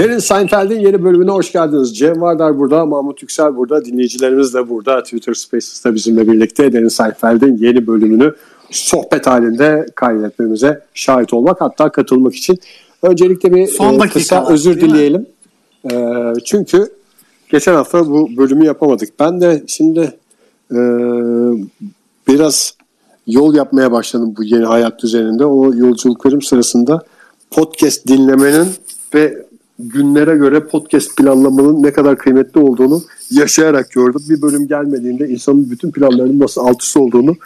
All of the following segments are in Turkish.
Derin Seinfeld'in yeni bölümüne hoş geldiniz. Cem Vardar burada, Mahmut Yüksel burada, dinleyicilerimiz de burada. Twitter Spaces'ta bizimle birlikte Derin Seinfeld'in yeni bölümünü sohbet halinde kaydetmemize şahit olmak hatta katılmak için. Öncelikle bir Son e, kısa özür dileyelim. E, çünkü geçen hafta bu bölümü yapamadık. Ben de şimdi e, biraz yol yapmaya başladım bu yeni hayat düzeninde. O yolculuklarım sırasında podcast dinlemenin ve günlere göre podcast planlamanın ne kadar kıymetli olduğunu yaşayarak gördüm. Bir bölüm gelmediğinde insanın bütün planlarının nasıl alt üst olduğunu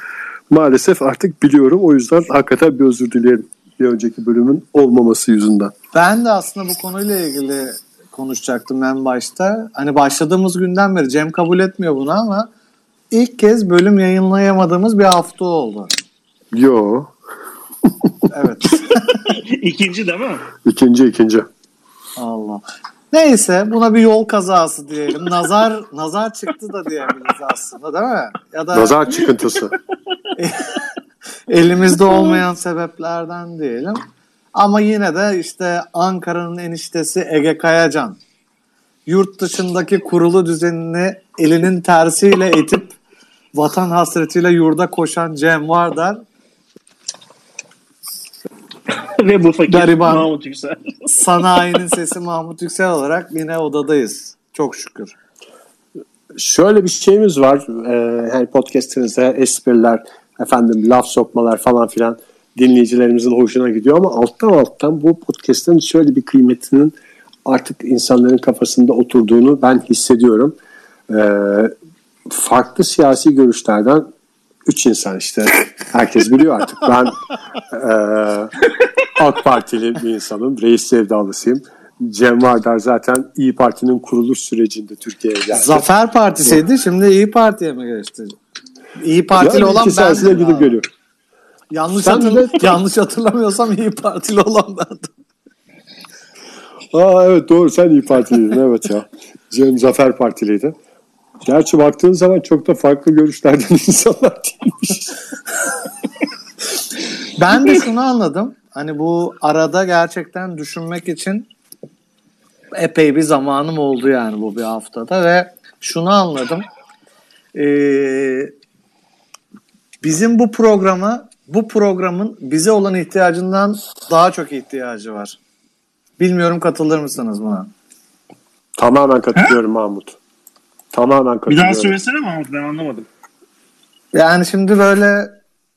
maalesef artık biliyorum. O yüzden hakikaten bir özür dilerim bir önceki bölümün olmaması yüzünden. Ben de aslında bu konuyla ilgili konuşacaktım en başta. Hani başladığımız günden beri Cem kabul etmiyor bunu ama ilk kez bölüm yayınlayamadığımız bir hafta oldu. Yo. evet. İkinci değil mi? İkinci ikinci. Allah. Neyse buna bir yol kazası diyelim. Nazar nazar çıktı da diyebiliriz aslında değil mi? Ya da Nazar çıkıntısı. elimizde olmayan sebeplerden diyelim. Ama yine de işte Ankara'nın eniştesi Ege Kayacan yurt dışındaki kurulu düzenini elinin tersiyle itip vatan hasretiyle yurda koşan Cem Vardar Ve bu fakir Gariban, Mahmut Yüksel. sanayinin sesi Mahmut Yüksel olarak yine odadayız. Çok şükür. Şöyle bir şeyimiz var. Ee, yani podcast'imizde espriler, efendim laf sokmalar falan filan dinleyicilerimizin hoşuna gidiyor ama alttan alttan bu podcast'ın şöyle bir kıymetinin artık insanların kafasında oturduğunu ben hissediyorum. Ee, farklı siyasi görüşlerden üç insan işte herkes biliyor artık. Ben e, AK Partili bir insanım, reis sevdalısıyım. Cem Vardar zaten İyi Parti'nin kuruluş sürecinde Türkiye'ye geldi. Zafer Partisi'ydi, şimdi İyi Parti'ye mi geçti? İyi Partili yani olan ben. gidip geliyor. Yanlış, hatırl de... yanlış hatırlamıyorsam İyi Partili olan bendim. Aa evet doğru sen İyi Partiliydin evet ya. Cem Zafer Partiliydi. Gerçi baktığın zaman çok da farklı görüşlerden insanlar değilmiş. ben de şunu anladım. Hani bu arada gerçekten düşünmek için epey bir zamanım oldu yani bu bir haftada ve şunu anladım. Ee, bizim bu programı bu programın bize olan ihtiyacından daha çok ihtiyacı var. Bilmiyorum katılır mısınız buna? Tamamen katılıyorum Mahmut. Tamamen katılıyorum. Bir daha söylesene Mahmut ben anlamadım. Yani şimdi böyle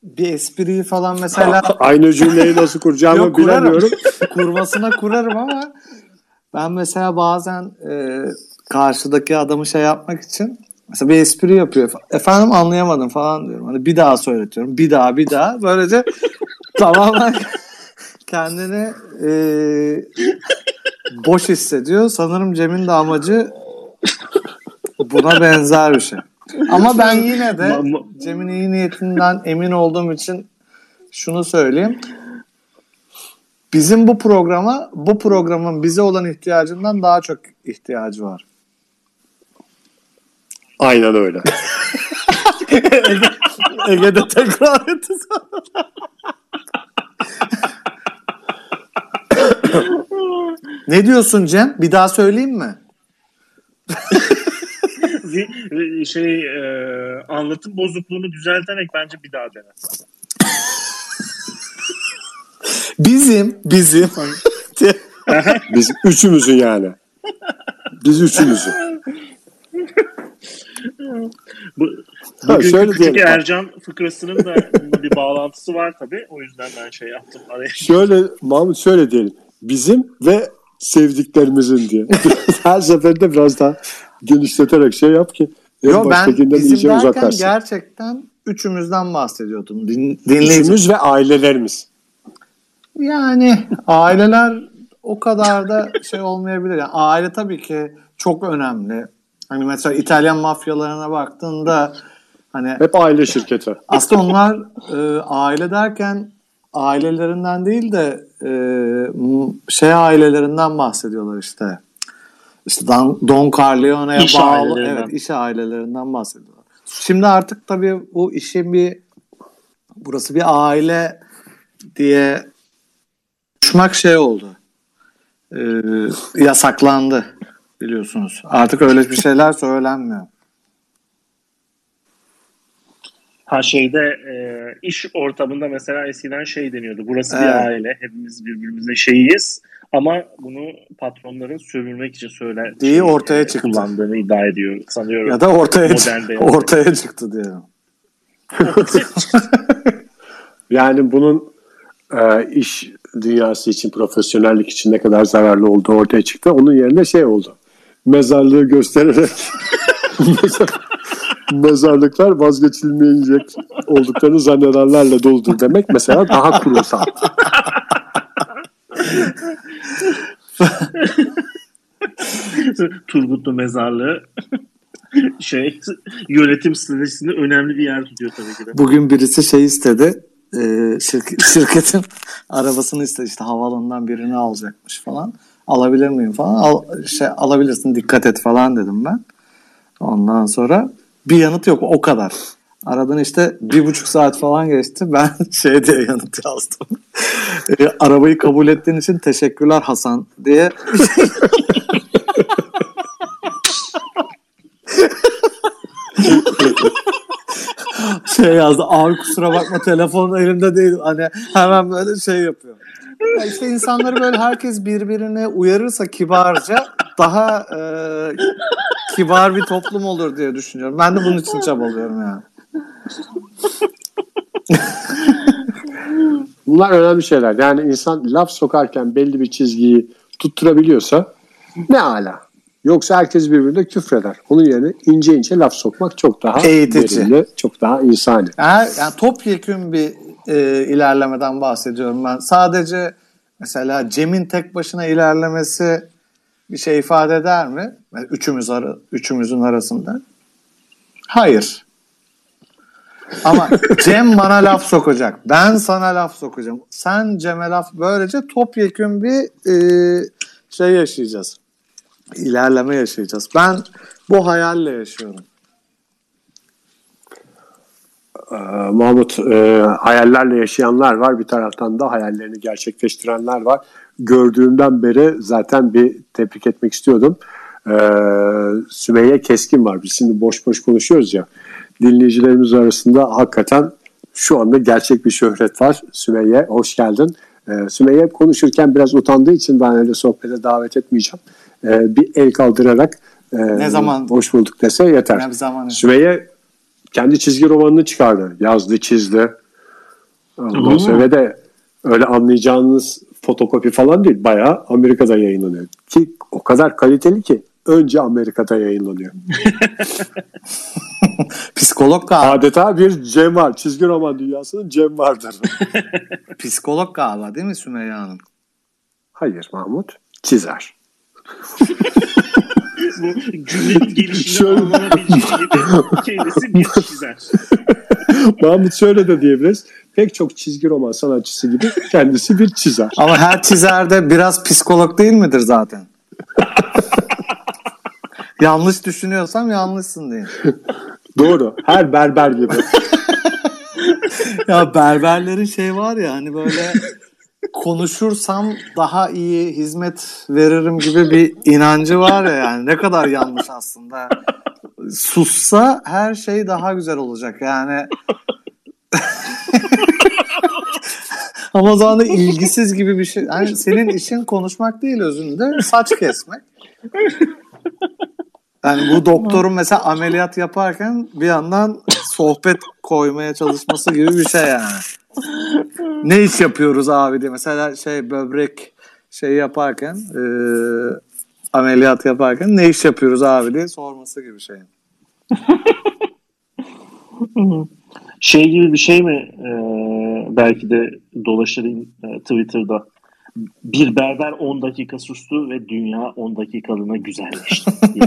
bir espriyi falan mesela... Aynı cümleyi nasıl kuracağımı Yok, bilemiyorum. Kurmasına kurarım ama ben mesela bazen e, karşıdaki adamı şey yapmak için mesela bir espri yapıyor. Efendim anlayamadım falan diyorum. Hani bir daha söyletiyorum. Bir daha bir daha. Böylece tamamen kendini e, boş hissediyor. Sanırım Cem'in de amacı buna benzer bir şey. Ama ben yine de Cem'in iyi niyetinden emin olduğum için şunu söyleyeyim. Bizim bu programa, bu programın bize olan ihtiyacından daha çok ihtiyacı var. Aynen öyle. Ege, Ege'de tekrar etti ne diyorsun Cem? Bir daha söyleyeyim mi? şey e, anlatım bozukluğunu düzelterek bence bir daha dene. bizim bizim biz üçümüzün yani. Biz üçümüzün. Bu, ha, şöyle küçük diyelim. Ercan fıkrasının da bir bağlantısı var tabii. O yüzden ben şey yaptım. Araya. Şöyle Mahmut şöyle diyelim. Bizim ve sevdiklerimizin diye. Her seferinde biraz daha genişleterek şey yap ki en Yo, ben bizim derken gerçekten üçümüzden bahsediyordum. Din, Üçümüz ve ailelerimiz. Yani aileler o kadar da şey olmayabilir. Yani aile tabii ki çok önemli. Hani mesela İtalyan mafyalarına baktığında hani hep aile şirketi. Aslında onlar e, aile derken ailelerinden değil de e, şey ailelerinden bahsediyorlar işte. İşte Don, Don Corleone'ye bağlı evet iş ailelerinden bahsediyorlar. Şimdi artık tabii bu işin bir burası bir aile diye düşmek şey oldu. e, yasaklandı biliyorsunuz. Artık öyle bir şeyler söylenmiyor. Ha şeyde e, iş ortamında mesela eskiden şey deniyordu. Burası evet. bir aile. Hepimiz birbirimize şeyiyiz. Ama bunu patronların sömürmek için söyler. Diye ortaya e, çıktı. Kullandığını iddia ediyor sanıyorum. Ya da ortaya, çıktı. ortaya çıktı diyor. yani bunun e, iş dünyası için, profesyonellik için ne kadar zararlı olduğu ortaya çıktı. Onun yerine şey oldu. Mezarlığı göstererek mezarlıklar vazgeçilmeyecek olduklarını zannedenlerle doludur demek mesela daha kurumsal. Turgutlu mezarlığı şey yönetim stratejisinde önemli bir yer tutuyor tabii ki de. Bugün birisi şey istedi. E, şirket, şirketin arabasını istedi işte havaalanından birini alacakmış falan. Alabilir miyim falan. Al, şey alabilirsin dikkat et falan dedim ben. Ondan sonra bir yanıt yok o kadar. Aradan işte bir buçuk saat falan geçti. Ben şey diye yanıt yazdım. e, arabayı kabul ettiğin için teşekkürler Hasan diye. şey yazdı. Abi kusura bakma telefon elimde değil. Hani hemen böyle şey yapıyor. Ya işte insanları böyle herkes birbirine uyarırsa kibarca daha e, kibar bir toplum olur diye düşünüyorum. Ben de bunun için çabalıyorum yani. Bunlar önemli şeyler. Yani insan laf sokarken belli bir çizgiyi tutturabiliyorsa ne ala. Yoksa herkes birbirine küfreder. Onun yerine ince ince laf sokmak çok daha Eğitici. verimli, çok daha insani. Yani, yani topyekun bir e, ilerlemeden bahsediyorum ben. Sadece mesela Cem'in tek başına ilerlemesi bir şey ifade eder mi? Yani üçümüz ara, üçümüzün arasında. Hayır. Ama Cem bana laf sokacak. Ben sana laf sokacağım. Sen Cem'e laf böylece topyekun bir e, şey yaşayacağız. İlerleme yaşayacağız. Ben bu hayalle yaşıyorum. Ee, Mahmut e, hayallerle yaşayanlar var. Bir taraftan da hayallerini gerçekleştirenler var. Gördüğümden beri zaten bir tebrik etmek istiyordum. Ee, Sümeyye Keskin var. Biz şimdi boş boş konuşuyoruz ya. Dinleyicilerimiz arasında hakikaten şu anda gerçek bir şöhret var. Sümeyye hoş geldin. Ee, Sümeyye konuşurken biraz utandığı için ben öyle sohbete davet etmeyeceğim. Ee, bir el kaldırarak e, ne zaman hoş bulduk dese yeter. Ne zaman Sümeyye kendi çizgi romanını çıkardı. Yazdı, çizdi. Ondan sonra de öyle anlayacağınız fotokopi falan değil. Bayağı Amerika'da yayınlanıyor. Ki o kadar kaliteli ki önce Amerika'da yayınlanıyor. Psikolog galiba. Adeta bir Cem var. Çizgi roman dünyasının Cem vardır. Psikolog galiba değil mi Sümeyye Hanım? Hayır Mahmut. Çizer. Bu cümlenin gelişini şöyle... anlanabileceği kendisi bir çizer. Mahmut şöyle de diyebiliriz. Pek çok çizgi roman sanatçısı gibi kendisi bir çizer. Ama her çizer de biraz psikolog değil midir zaten? Yanlış düşünüyorsam yanlışsın diye. Doğru. Her berber gibi. ya berberlerin şey var ya hani böyle konuşursam daha iyi hizmet veririm gibi bir inancı var ya yani ne kadar yanlış aslında. Sussa her şey daha güzel olacak yani. Ama o zaman da ilgisiz gibi bir şey. Yani senin işin konuşmak değil özünde saç kesmek. Yani bu doktorun mesela ameliyat yaparken bir yandan sohbet koymaya çalışması gibi bir şey yani. ne iş yapıyoruz abi diye. Mesela şey böbrek şey yaparken e, ameliyat yaparken ne iş yapıyoruz abi diye sorması gibi şey. şey gibi bir şey mi e, belki de dolaşır e, Twitter'da bir berber 10 dakika sustu ve dünya 10 dakikalığına güzelleşti.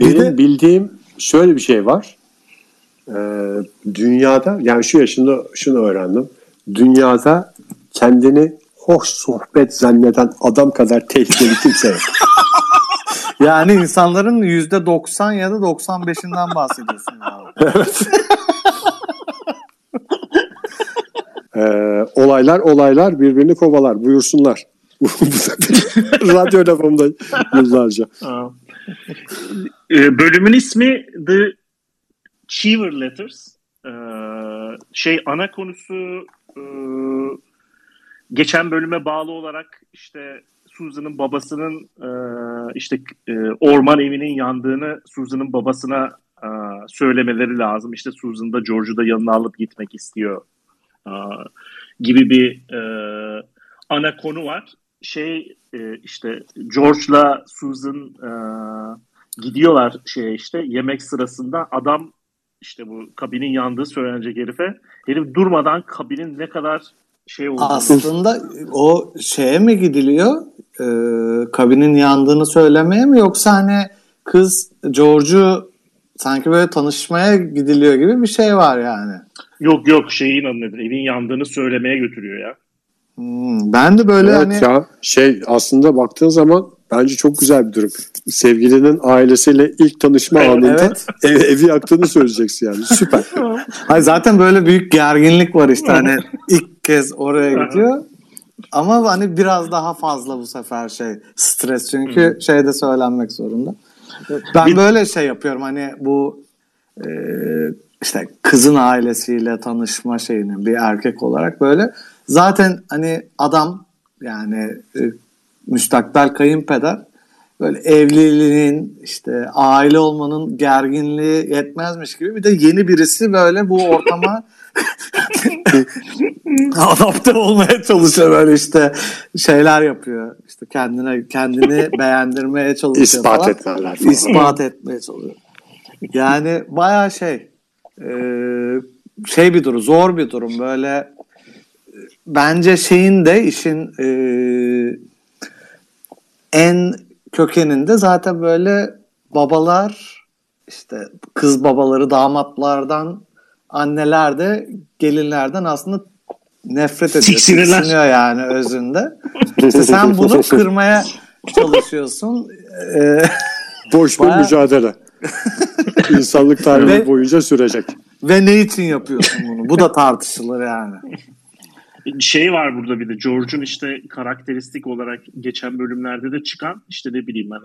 Benim bildiğim şöyle bir şey var. Ee, dünyada yani şu yaşında şunu öğrendim. Dünyada kendini hoş sohbet zanneden adam kadar tehlikeli kimse yok. yani insanların yüzde 90 ya da 95'inden bahsediyorsun abi. Evet. Ee, olaylar olaylar birbirini kovalar. Buyursunlar. Radyo lafımda yıllarca. Ee, bölümün ismi The Cheever Letters. Ee, şey ana konusu e, geçen bölüme bağlı olarak işte Susan'ın babasının e, işte e, orman evinin yandığını Susan'ın babasına e, söylemeleri lazım. İşte Susan da George'u da yanına alıp gitmek istiyor gibi bir e, ana konu var. Şey e, işte George'la Susan e, gidiyorlar şey işte yemek sırasında adam işte bu kabinin yandığı söylenecek herife. Herif durmadan kabinin ne kadar şey olduğunu. Aslında o şeye mi gidiliyor? E, kabinin yandığını söylemeye mi yoksa hani kız George'u sanki böyle tanışmaya gidiliyor gibi bir şey var yani. Yok yok şeyin adı nedir? Evin yandığını söylemeye götürüyor ya. Hmm, ben de böyle evet hani ya şey aslında baktığın zaman bence çok güzel bir durum. Sevgilinin ailesiyle ilk tanışma Evet, anında evet. ev- evi yaktığını söyleyeceksin yani. Süper. Hayır, zaten böyle büyük gerginlik var işte hani ilk kez oraya gidiyor. Ama hani biraz daha fazla bu sefer şey stres çünkü şeyde söylenmek zorunda. Ben böyle şey yapıyorum hani bu e, işte kızın ailesiyle tanışma şeyini bir erkek olarak böyle zaten hani adam yani e, müstakbel kayınpeder böyle evliliğin işte aile olmanın gerginliği yetmezmiş gibi bir de yeni birisi böyle bu ortama adapte olmaya çalışıyor böyle işte şeyler yapıyor. İşte kendine kendini beğendirmeye çalışıyor İspat falan. etmeler falan. İspat etmeye çalışıyor. Yani bayağı şey e, şey bir durum, zor bir durum böyle e, bence şeyin de işin e, en kökeninde zaten böyle babalar işte kız babaları damatlardan anneler de gelinlerden aslında nefret ediyor. Tiksinirler. tiksiniyor yani özünde. İşte sen bunu kırmaya çalışıyorsun. Ee, Boş bir mücadele. İnsanlık tarihi Ve- boyunca sürecek. ve ne için yapıyorsun bunu? Bu da tartışılır yani. şey var burada bir de George'un işte karakteristik olarak geçen bölümlerde de çıkan işte ne bileyim ben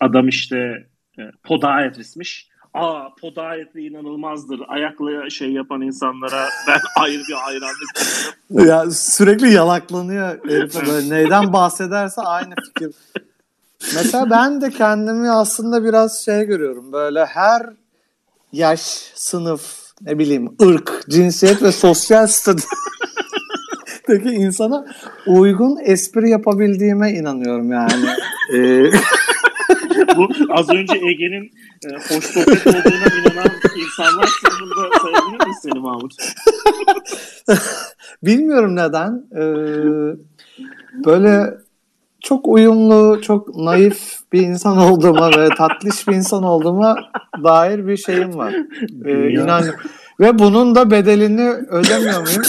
adam işte e, podaetrismiş. Aa podaetli inanılmazdır. Ayakla şey yapan insanlara ben ayrı bir hayranlık duyuyorum. Ya sürekli yalaklanıyor herif böyle neyden bahsederse aynı fikir. Mesela ben de kendimi aslında biraz şey görüyorum. Böyle her yaş, sınıf, ne bileyim ırk, cinsiyet ve sosyal statüdeki insana uygun espri yapabildiğime inanıyorum yani. Ee, Bu az önce Ege'nin e, hoş sohbet olduğuna inanan insanlar sınıfında sayabilir miyiz seni Mahmut? Bilmiyorum neden. Ee, böyle çok uyumlu, çok naif bir insan olduğuma ve tatlış bir insan olduğuma dair bir şeyim var. Ee, Dünya. inan ve bunun da bedelini ödemiyor muyum?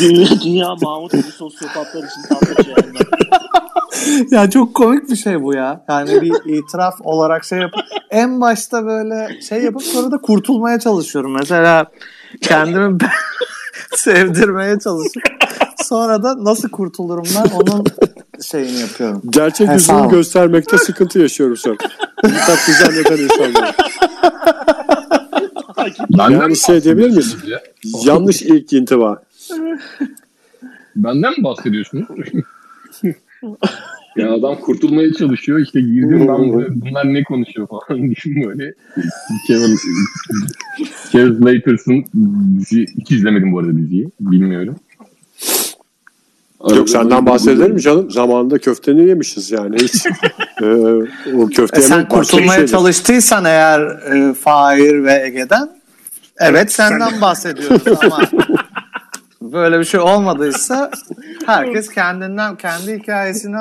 Dünya, dünya Mahmut gibi sosyopatlar için tatlı ya çok komik bir şey bu ya. Yani bir itiraf olarak şey yapıp en başta böyle şey yapıp sonra da kurtulmaya çalışıyorum. Mesela kendimi sevdirmeye çalışıp sonra da nasıl kurtulurum ben onun şeyini yapıyorum. Gerçek yüzünü göstermekte sıkıntı yaşıyorum sen. Tatlı zanneden insanlar. Benden Yani şey diyebilir miyiz? ya? Yanlış ilk intiba. Benden mi bahsediyorsunuz? ya adam kurtulmaya çalışıyor işte girdim ben bunlar ne konuşuyor falan düşün böyle. Kevin, Kevin Laters'ın dizi, hiç izlemedim bu arada diziyi bilmiyorum. Yok senden bahsedilir mi canım? Zamanında köfteni yemişiz yani. Hiç, Ee, o köfte E sen kurtulmaya şeydir. çalıştıysan eğer e, Fahir ve Ege'den evet senden bahsediyoruz ama böyle bir şey olmadıysa herkes kendinden kendi hikayesine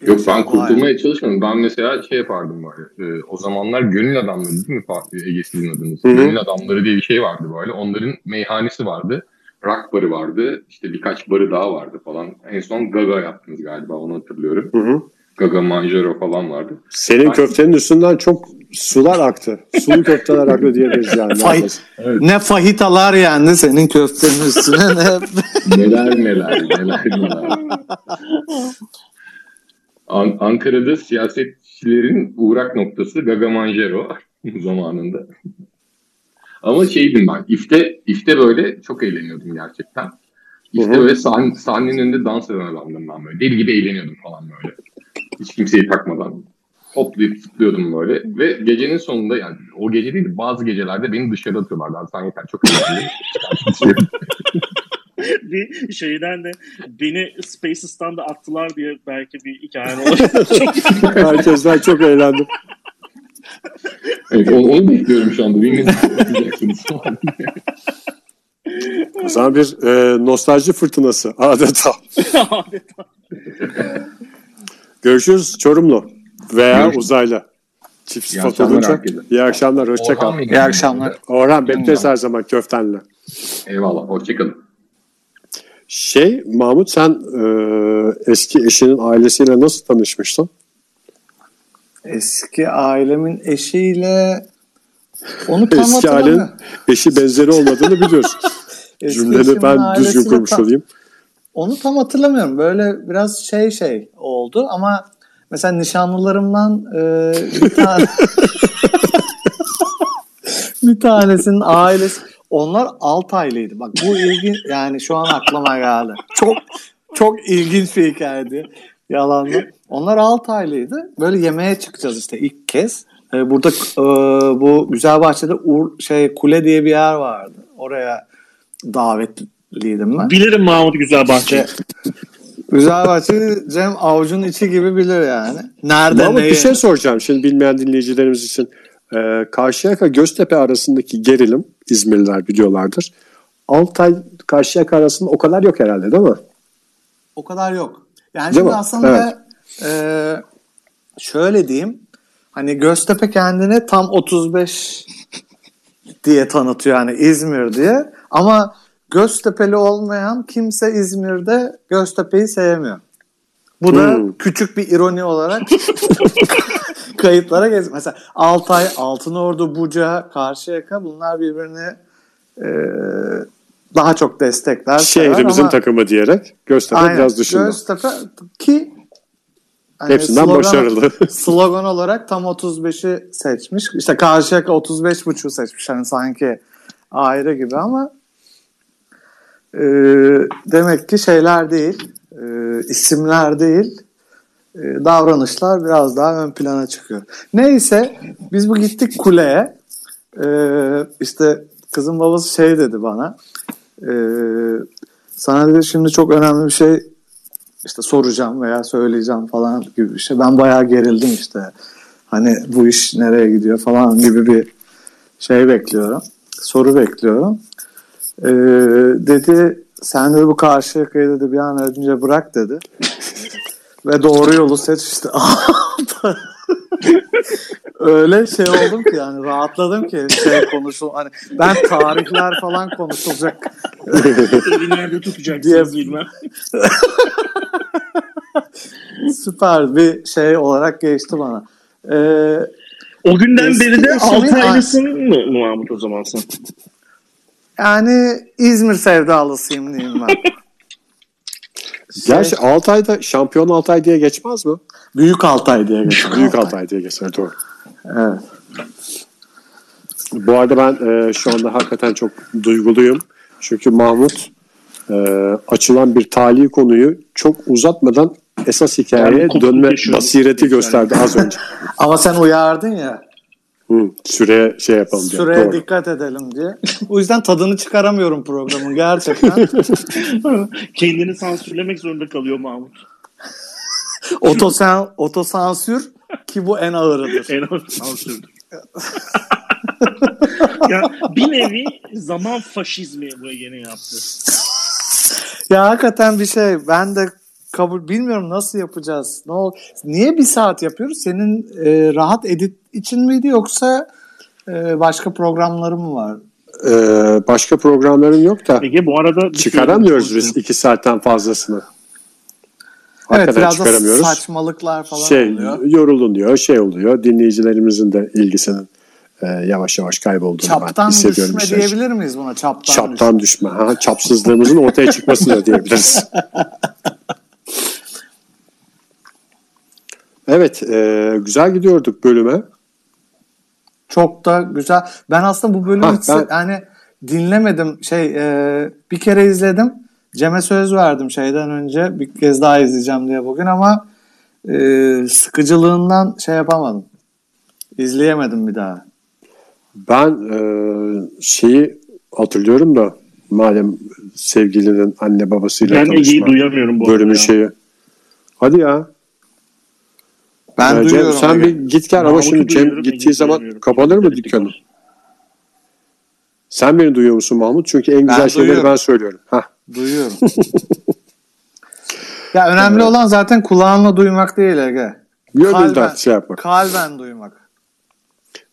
Yok ben kurtulmaya çalışmadım. Ben mesela şey yapardım böyle. e, o zamanlar Gönül Adamları değil mi Fatih Ege sizin adınız? Hı hı. Gönül Adamları diye bir şey vardı böyle. Onların meyhanesi vardı. Rock barı vardı. İşte birkaç barı daha vardı falan. En son Gaga yaptınız galiba onu hatırlıyorum. Hı hı. Gaga Manjaro falan vardı. Senin Ben- köftenin üstünden çok Sular aktı. Sulu köfteler aktı diyebiliriz yani. Neredeyse. Evet. Ne fahitalar yendi senin köftenin üstüne ne Neler neler neler neler. An- Ankara'da siyasetçilerin uğrak noktası Gagamanjero zamanında. Ama şeydim ben, ifte, ifte böyle çok eğleniyordum gerçekten. İşte Hı hı. böyle sahn- sahnenin önünde dans eden adamdım ben böyle. Deli gibi eğleniyordum falan böyle. Hiç kimseyi takmadan. Hoplayıp zıplıyordum böyle. Ve gecenin sonunda yani o gece değil de bazı gecelerde beni dışarı atıyorlardı. Abi sen yeter çok eğlendim. bir şeyden de beni Spaces'tan da attılar diye belki bir hikayen olabilir. Herkesten çok eğlendim. Evet, onu, onu bekliyorum şu anda. Falan. O zaman bir e, nostalji fırtınası adeta. Adeta. Görüşürüz Çorumlu veya Görüşürüz. uzaylı. Çift İyi sıfat akşamlar olunca. İyi akşamlar. Hoşçakal. İyi akşamlar. Orhan bekleriz her zaman köftenle. Eyvallah. Hoşçakalın. Şey Mahmut sen e, eski eşinin ailesiyle nasıl tanışmıştın? Eski ailemin eşiyle onu tam Eski ailenin eşi benzeri olmadığını biliyoruz. Eski Cümleni ben düzgün kurmuş tam- olayım. Onu tam hatırlamıyorum. Böyle biraz şey şey oldu ama mesela nişanlılarımdan e, bir tane bir tanesinin ailesi onlar Altaylıydı. Bak bu ilginç yani şu an aklıma geldi. Çok çok ilginç bir hikayeydi. Yalanla. Onlar Altaylıydı. Böyle yemeğe çıkacağız işte ilk kez. E, burada e, bu Güzelbahçe'de Ur, şey Kule diye bir yer vardı. Oraya davetliydim ben. Bilirim Mahmut Güzelbahçe. Güzelbahçe Cem avucun içi gibi bilir yani. Nerede Mahmut ne? bir şey soracağım şimdi bilmeyen dinleyicilerimiz için. E, Karşıyaka Göztepe arasındaki gerilim İzmirliler biliyorlardır. Altay Karşıyaka arasında o kadar yok herhalde değil mi? O kadar yok. Yani Değil şimdi mi? aslında e, şöyle diyeyim. Hani Göztepe kendini tam 35 diye tanıtıyor yani İzmir diye. Ama Göztepe'li olmayan kimse İzmir'de Göztepe'yi sevmiyor. Bu da Hmm. küçük bir ironi olarak kayıtlara gez. Mesela Altay, Altınordu, Buca, Karşıyaka bunlar birbirini e, daha çok destekler. Şehrimizin ama- takımı diyerek Göztepe Aynen. biraz dışında. Göztepe ki hani Hepsinden slogan- başarılı. slogan olarak tam 35'i seçmiş. İşte Karşıyaka 35.5'u seçmiş. Hani sanki ayrı gibi ama e, demek ki şeyler değil, e, isimler değil, e, davranışlar biraz daha ön plana çıkıyor. Neyse biz bu gittik kuleye. E, işte kızın babası şey dedi bana. E, sana dedi şimdi çok önemli bir şey işte soracağım veya söyleyeceğim falan gibi bir şey. Ben bayağı gerildim işte. Hani bu iş nereye gidiyor falan gibi bir şey bekliyorum. Soru bekliyorum. Ee, dedi sen de bu karşı yakayı dedi bir an önce bırak dedi. Ve doğru yolu seç işte. Öyle şey oldum ki yani rahatladım ki şey konuşul hani ben tarihler falan konuşulacak nerede tutacaksınız Diye- bilmem. süper bir şey olarak geçti bana. Ee, O günden Eski beri de eşimin- Altaylısın mı Mahmut o zaman sen? yani İzmir sevdalısıyım diyeyim ben. Gerçi Altay'da şampiyon Altay diye geçmez mi? Büyük Altay diye geçiyor. Büyük Altay diye geçer doğru. Evet. Bu arada ben e, şu anda hakikaten çok duyguluyum. Çünkü Mahmut e, açılan bir tali konuyu çok uzatmadan esas hikayeye Yani dönme basireti gösterdi az önce. Ama sen uyardın ya. Hı, süreye şey yapalım diye. Süreye Doğru. dikkat edelim diye. o yüzden tadını çıkaramıyorum programın gerçekten. Kendini sansürlemek zorunda kalıyor Mahmut. Otosan, otosansür ki bu en ağırıdır. En az sansürdür. ya bir nevi zaman faşizmi bu Ege'nin yaptı. Ya hakikaten bir şey. Ben de kabul bilmiyorum nasıl yapacağız. Ne ol? Niye bir saat yapıyoruz? Senin e, rahat edit için miydi yoksa e, başka programları mı var? Ee, başka programların yok da Ege bu arada bir çıkaramıyoruz şey- biz iki saatten fazlasını. Hakikaten evet biraz da çıkaramıyoruz. saçmalıklar falan şey oluyor. yorulun diyor, şey oluyor. Dinleyicilerimizin de ilgisinin e, yavaş yavaş kaybolduğunu ben Çaptan hissediyorum. düşme işler için. diyebilir miyiz buna? Çaptan, Çaptan düşme. Ha, çapsızlığımızın ortaya çıkması da diyebiliriz. Evet, e, güzel gidiyorduk bölüme. Çok da güzel. Ben aslında bu bölümü Ha, hiç ben- yani dinlemedim. Şey e, bir kere izledim. Cem'e söz verdim şeyden önce. Bir kez daha izleyeceğim diye bugün ama e, sıkıcılığından şey yapamadım. İzleyemedim bir daha. Ben e, şeyi hatırlıyorum da madem sevgilinin anne babasıyla Ben Ege'yi tanışma duyamıyorum bu bölümü ya. şeyi. Hadi ya. Ben Ee, Cem, duyuyorum. sen bir git gel ama Mahmut'u şimdi Cem gittiği zaman kapanır mı dükkanı? Sen beni duyuyor musun Mahmut? Çünkü en güzel Ben şeyleri duyuyorum. ben söylüyorum. Hah. Duyuyorum. ya önemli olan zaten kulağınla duymak değil Ege. Gönülden Kalben, şey yapmak. kalben duymak.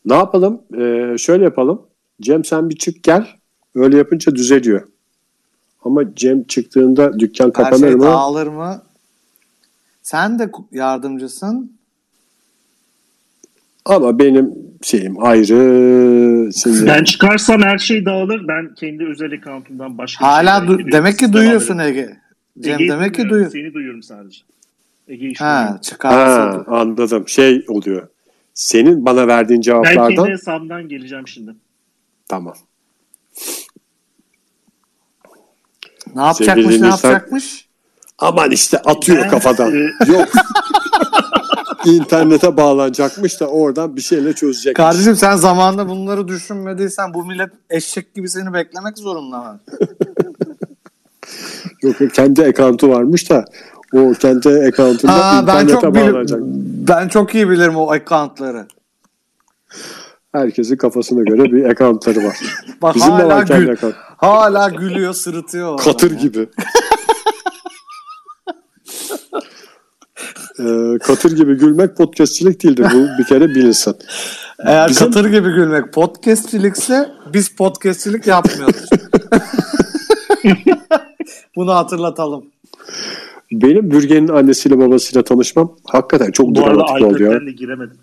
Ne yapalım? Ee, şöyle yapalım. Cem sen bir çık gel. Öyle yapınca düzeliyor. Ama Cem çıktığında dükkan Her kapanır şey mı? dağılır mı? Sen de yardımcısın. Ama benim şeyim ayrı. Şimdi Ben çıkarsam her şey dağılır. Ben kendi özel account'umdan başka Hala du- demek ki duyuyorsun edelim. Ege. Cem Ege'yi demek ki duyuyor. Seni duyuyorum sadece. Ege'yi Ha, çıkarsa. ha, anladım. Şey oluyor. Senin bana verdiğin Ben cevaplardan kendi hesabımdan geleceğim şimdi. tamam. Ne yapacakmış Sevgili ne dinleyiciler- yapacakmış? Aman işte atıyor Ben, kafadan. e, Yok. İnternete bağlanacakmış da oradan bir şeyle çözecek. Kardeşim sen zamanında bunları düşünmediysen bu millet eşek gibi seni beklemek zorunda mı? Yok kendi account'u varmış da o kendi account'unda Ha, ben internete çok bağlanacak. bilim, ben çok iyi bilirim o accountları. Herkesin kafasına göre bir account'ları var. Bak Bizim de hala, var kendi gül, hala gülüyor, sırıtıyor. Katır ya. gibi. Ee, katır gibi gülmek podcastçilik değildir. Bu bir kere bilinsin. Eğer Bizim- katır gibi gülmek podcastçilikse biz podcastçilik yapmıyoruz. Bunu hatırlatalım. Benim Bürgen'in annesiyle babasıyla tanışmam hakikaten çok Bu arada dramatik oldu ya. iPad'den de giremedim.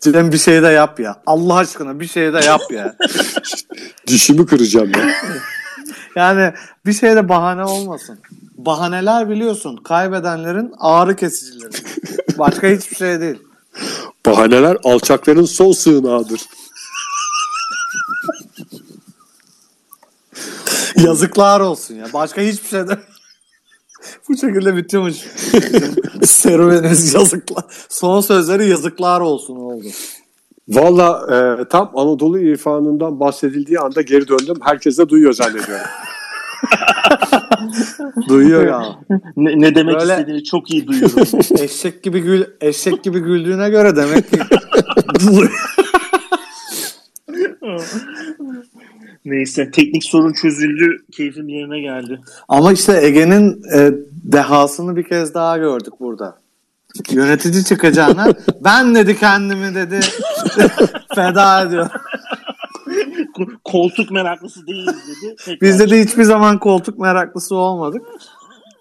Cem bir şey de yap ya. Allah aşkına bir şey de yap ya. Dişimi kıracağım ya. Yani bir şey de bahane olmasın. Bahaneler biliyorsun kaybedenlerin ağrı kesicileri. Başka hiçbir şey değil. Bahaneler alçakların son sığınağıdır. Yazıklar olsun ya. Başka hiçbir şey de bu şekilde bitiyormuş. Serüvenimiz yazıklar. Son sözleri yazıklar olsun oldu. Valla e, tam Anadolu irfanından bahsedildiği anda geri döndüm. Herkes de duyuyor zannediyorum. Duyuyor ya. Ne, ne demek Böyle- istediğini çok iyi duyuyorum. Eşek gibi gül eşek gibi güldüğüne göre demek ki Neyse teknik sorun çözüldü. Keyfim yerine geldi. Ama işte Ege'nin e, dehasını bir kez daha gördük burada. Yönetici çıkacağına ben dedi kendimi dedi feda ediyor. Ko- Koltuk meraklısı değiliz dedi. Tekrar Biz dedi hiçbir zaman koltuk meraklısı olmadık.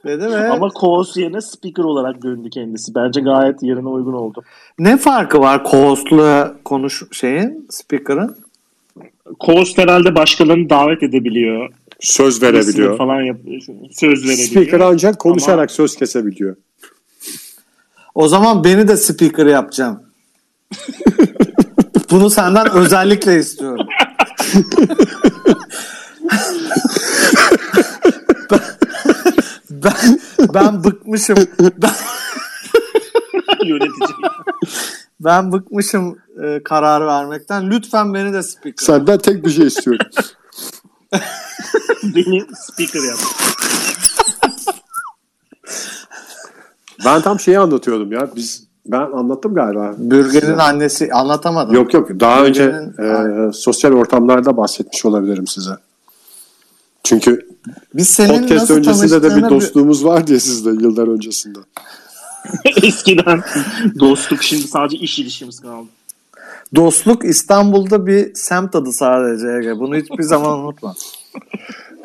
Dedi ve Ama co-host yerine speaker olarak döndü kendisi. Bence gayet yerine uygun oldu. ne farkı var co-host'la konuş şeyin speaker'ın? Co-host herhalde başkalarını davet edebiliyor. Söz verebiliyor. Falan yapıyor. Söz verebiliyor. Speaker ancak konuşarak söz kesebiliyor. O zaman beni de speaker yapacağım. Bunu senden özellikle istiyorum. Ben, ben, ben bıkmışım. Ben, Yönetici. ben bıkmışım e, karar vermekten. Lütfen beni de speaker. Senden tek bir şey istiyorum. Beni speaker yap. Ben tam şeyi anlatıyordum ya. Biz ben anlattım galiba. Bürgen'in annesi anlatamadım. Yok yok. Daha önce Bürgen'in- e, sosyal ortamlarda bahsetmiş olabilirim size. Çünkü Biz senin podcast öncesinde de bir dostluğumuz var diye sizde yıllar öncesinde. Eskiden dostluk şimdi sadece iş ilişkimiz kaldı. Dostluk İstanbul'da bir semt adı sadece. Bunu hiçbir zaman unutma.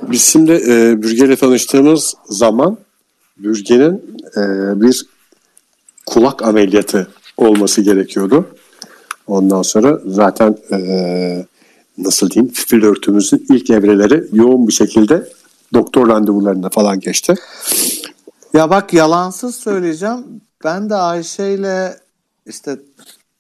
Biz şimdi e, Bürge'yle tanıştığımız zaman Bürge'nin e, bir kulak ameliyatı olması gerekiyordu. Ondan sonra zaten e, nasıl diyeyim flörtümüzün ilk evreleri yoğun bir şekilde doktor randevularında falan geçti. Ya bak yalansız söyleyeceğim. Ben de Ayşe ile işte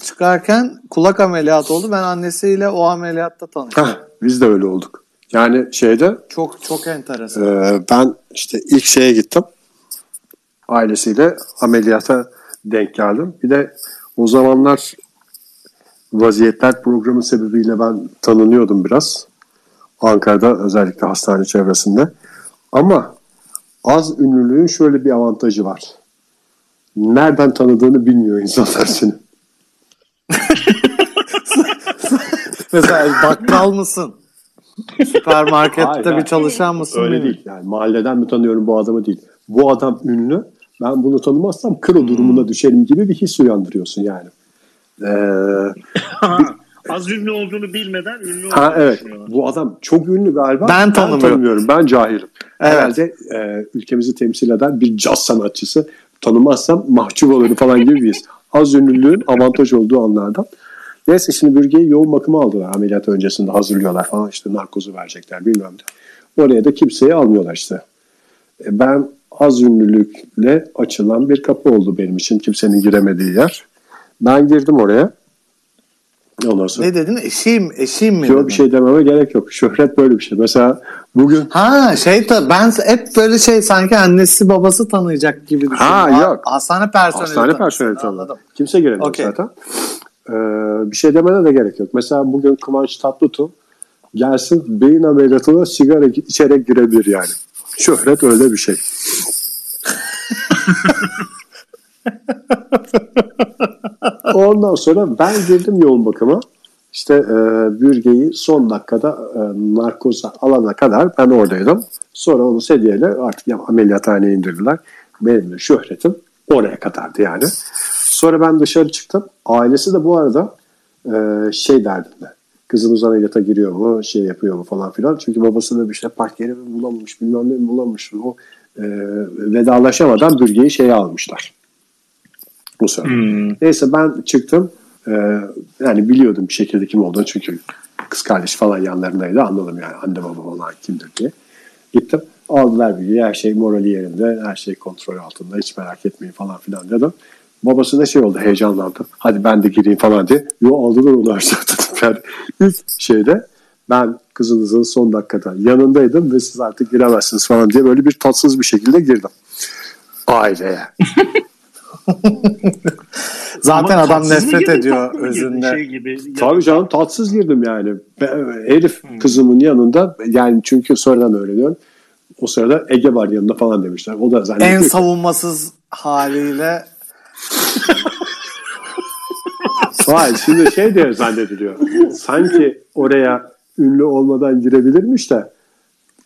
çıkarken kulak ameliyatı oldu. Ben annesiyle o ameliyatta tanıştım. Heh, biz de öyle olduk. Yani şeyde Çok çok enteresan. e, ben işte ilk şeye gittim. Ailesiyle ameliyata denk geldim. Bir de o zamanlar vaziyetler programı sebebiyle ben tanınıyordum biraz. Ankara'da özellikle hastane çevresinde. Ama az ünlülüğün şöyle bir avantajı var. Nereden tanıdığını bilmiyor insanlar seni. Mesela bakkal mısın? Süpermarkette Hayır, bir çalışan mısın? Öyle değil. Yani mahalleden mi tanıyorum bu adamı değil. Bu adam ünlü. Ben bunu tanımazsam kro durumuna düşerim gibi bir his uyandırıyorsun yani. Ee, Az ünlü olduğunu bilmeden ünlü olduğunu ha evet. Bu adam çok ünlü galiba. Ben tanımıyorum. tanımıyorum. Ben cahilim. Evet. Herhalde e, ülkemizi temsil eden bir caz sanatçısı. Tanımazsam mahcup olurum falan gibi bir his. Az ünlülüğün avantaj olduğu anlardan. Neyse şimdi bürgeyi yoğun bakıma aldılar. Ameliyat öncesinde hazırlıyorlar falan işte narkozu verecekler bilmem ne. Oraya da kimseyi almıyorlar işte. E, Ben az ünlülükle açılan bir kapı oldu benim için. Kimsenin giremediği yer. Ben girdim oraya. Ondan sonra Ne dedin? Eşiyim, eşiyim mi? Yok bir şey dememe gerek yok. Şöhret böyle bir şey. Mesela bugün Ha şey ben hep böyle şey sanki annesi babası tanıyacak gibi düşündüm. Ha, yok. Hastane personeli. hastane personeli tanıdı. Anladım. Kimse giremiyor Okey. zaten. Ee, bir şey demene de gerek yok. Mesela bugün Kıvanç Tatlıtuğ gelsin beyin ameliyatına sigara içerek girebilir yani. Şöhret öyle bir şey. Ondan sonra ben girdim yoğun bakıma. İşte e, bürgeyi son dakikada e, narkoza alana kadar ben oradaydım. Sonra onu sedyeyle artık ya, ameliyathaneye indirdiler. Benim de şöhretim oraya kadardı yani. Sonra ben dışarı çıktım. Ailesi de bu arada e, şey derdinde. Kızınız ameliyata giriyor mu, şey yapıyor mu falan filan. Çünkü babası da bir şey park yeri mi bulamamış, bilmem ne mi bulamamış. O e, vedalaşamadan bürgeyi şeye almışlar. Bu sırada. Hmm. Neyse ben çıktım. Ee, yani biliyordum bir şekilde kim olduğunu çünkü kız kardeş falan yanlarındaydı. Anladım yani anne baba falan kimdir diye. Gittim. Aldılar bilgiyi. Her şey morali yerinde. Her şey kontrol altında. Hiç merak etmeyin falan filan dedim. Babası da şey oldu heyecanlandı. Hadi ben de gireyim falan diye. Yo aldılar onu dedim. Yani ilk şeyde ben kızınızın son dakikada yanındaydım ve siz artık giremezsiniz falan diye böyle bir tatsız bir şekilde girdim. Aileye. Zaten Ama adam nefret ediyor özünde. Şey gibi, Tabii canım tatsız girdim yani. Be- Herif kızımın yanında yani çünkü sonradan öğreniyorum. O sırada Ege var yanında falan demişler. O da zannediyor En ki- savunmasız haliyle Hayır şimdi şey diye zannediliyor. Sanki oraya ünlü olmadan girebilirmiş de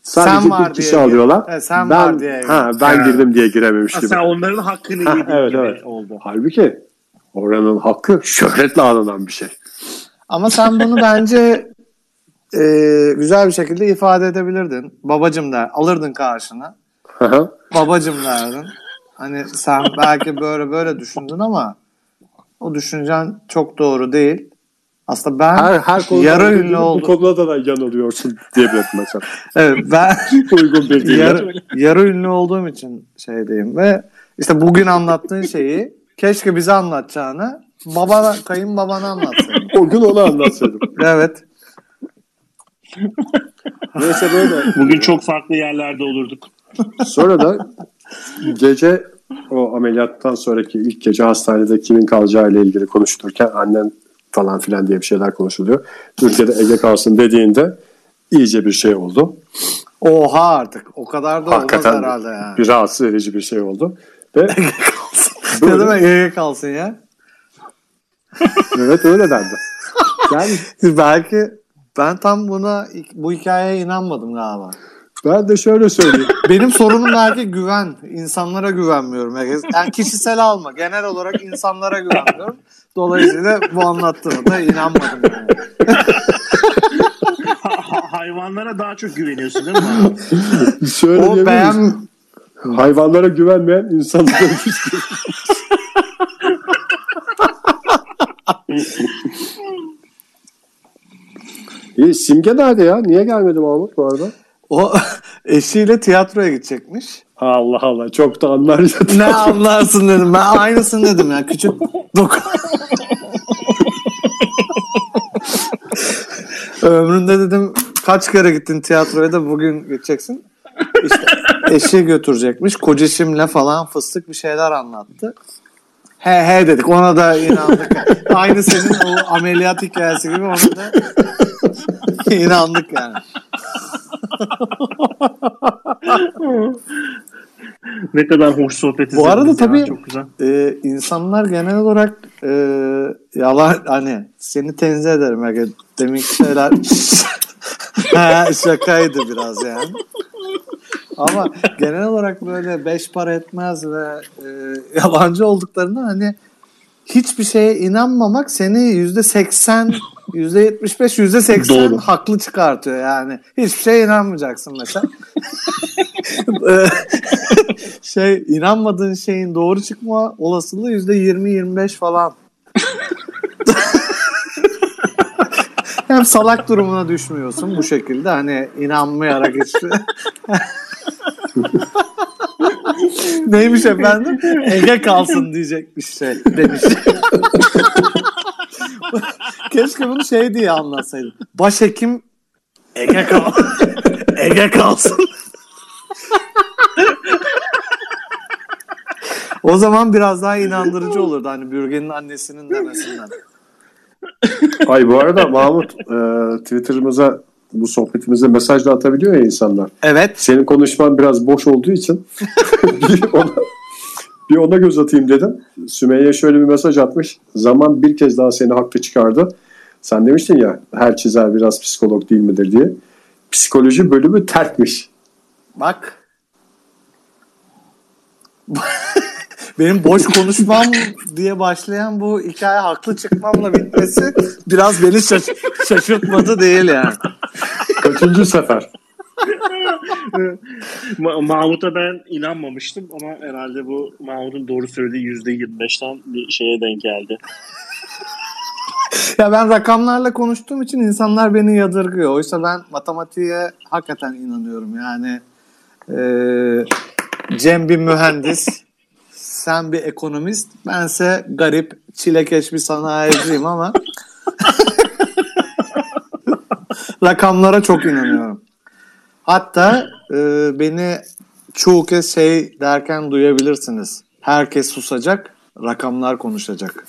sadece Sen var bir kişi diye- alıyorlar. Evet, sen ben, var diye- Ha, ben girdim diye girememiş Ha, gibi. sen onların hakkını Ha, yedin evet gibi evet. oldu. Halbuki oranın hakkı şöhretle alınan bir şey. ama sen bunu bence e, güzel bir şekilde ifade edebilirdin. Babacım der. Alırdın karşına. Hı hı. Babacım derdin. Hani sen belki böyle böyle düşündün ama o düşüncen çok doğru değil. Aslında ben her, her konuda yarı ünlü gibi oldum. Bu konuda da yanılıyorsun diyebilirim mesela. Evet ben Uygun bir dille. yarı, yarı ünlü olduğum için şey diyeyim ve işte bugün anlattığın şeyi keşke bize anlatacağını babana, kayınbabana anlatsaydın. O gün onu anlatsaydım. Evet. Neyse böyle. Bugün çok farklı yerlerde olurduk. Sonra da gece o ameliyattan sonraki ilk gece hastanede kimin kalacağı ile ilgili konuşulurken annen falan filan diye bir şeyler konuşuluyor. Türkiye'de Ege kalsın dediğinde iyice bir şey oldu. Oha artık. O kadar da olmaz Hakikaten herhalde yani. bir rahatsız edici bir şey oldu. Ve Ne böyle- demek Ege kalsın ya? evet öyle dendi. Yani Belki ben tam buna bu hikayeye inanmadım galiba. Ben de şöyle söyleyeyim. Benim sorunum belki güven. İnsanlara güvenmiyorum. Yani kişisel alma. Genel olarak insanlara güvenmiyorum. Dolayısıyla bu anlattığına da inanmadım. Yani. hayvanlara daha çok güveniyorsun değil mi? Şöyle O beğen? Hayvanlara güvenmeyen insanlara İyi, Simge nerede ya? Niye gelmedi Mahmut bu arada? O eşiyle tiyatroya gidecekmiş. Allah Allah çok da anlar ne anlarsın dedim. Ben aynısını dedim ya. Küçük dokun. Ömründe dedim kaç kere gittin tiyatroya da bugün gideceksin. İşte eşi götürecekmiş. Koceşimle falan fıstık bir şeyler anlattı. He he dedik. Ona da inandık. Aynı senin o ameliyat hikayesi gibi ona da inandık yani. Ne kadar hoş sohbet Bu arada izlediniz ya, tabii Çok güzel. e, insanlar genel olarak e, yalan hani seni tenzih ederim Ege. Deminki şeyler Ha, şakaydı biraz yani. Ama genel olarak böyle beş para etmez ve e, yalancı olduklarında hani hiçbir şeye inanmamak seni yüzde seksen, yüzde yetmiş beş, yüzde seksen haklı çıkartıyor yani. Hiçbir şeye inanmayacaksın mesela. Şey inanmadığın şeyin doğru çıkma olasılığı yüzde yirmi, yirmi beş falan. Hem salak durumuna düşmüyorsun bu şekilde hani inanmayarak hiçbir Neymiş efendim? Ege kalsın diyecekmiş şey demiş. Keşke bunu şey diye anlatsaydım. Başhekim Ege kal Ege kalsın. o zaman biraz daha inandırıcı olurdu hani Bürgen'in annesinin demesinden. Ay bu arada Mahmut e, Twitter'ımıza bu sohbetimize mesaj da atabiliyor ya insanlar. Evet. Senin konuşman biraz boş olduğu için bir ona, bir ona göz atayım dedim. Sümeyye şöyle bir mesaj atmış. Zaman bir kez daha seni haklı çıkardı. Sen demiştin ya her çizer biraz psikolog değil midir diye. Psikoloji bölümü terkmiş. Bak. Benim boş konuşmam diye başlayan bu hikaye haklı çıkmamla bitmesi biraz beni şaş- şaşırtmadı değil yani. Kaçıncı sefer? Ma- Mahmut'a ben inanmamıştım ama herhalde bu Mahmut'un doğru söylediği %25'ten bir şeye denk geldi. Ya ben rakamlarla konuştuğum için insanlar beni yadırgıyor. Oysa ben matematiğe hakikaten inanıyorum. Yani eee, Cem bir mühendis, sen bir ekonomist, bense garip, çilekeş bir sanayiciyim ama rakamlara çok inanıyorum. Hatta e, beni çoğu kez şey derken duyabilirsiniz. Herkes susacak, rakamlar konuşacak.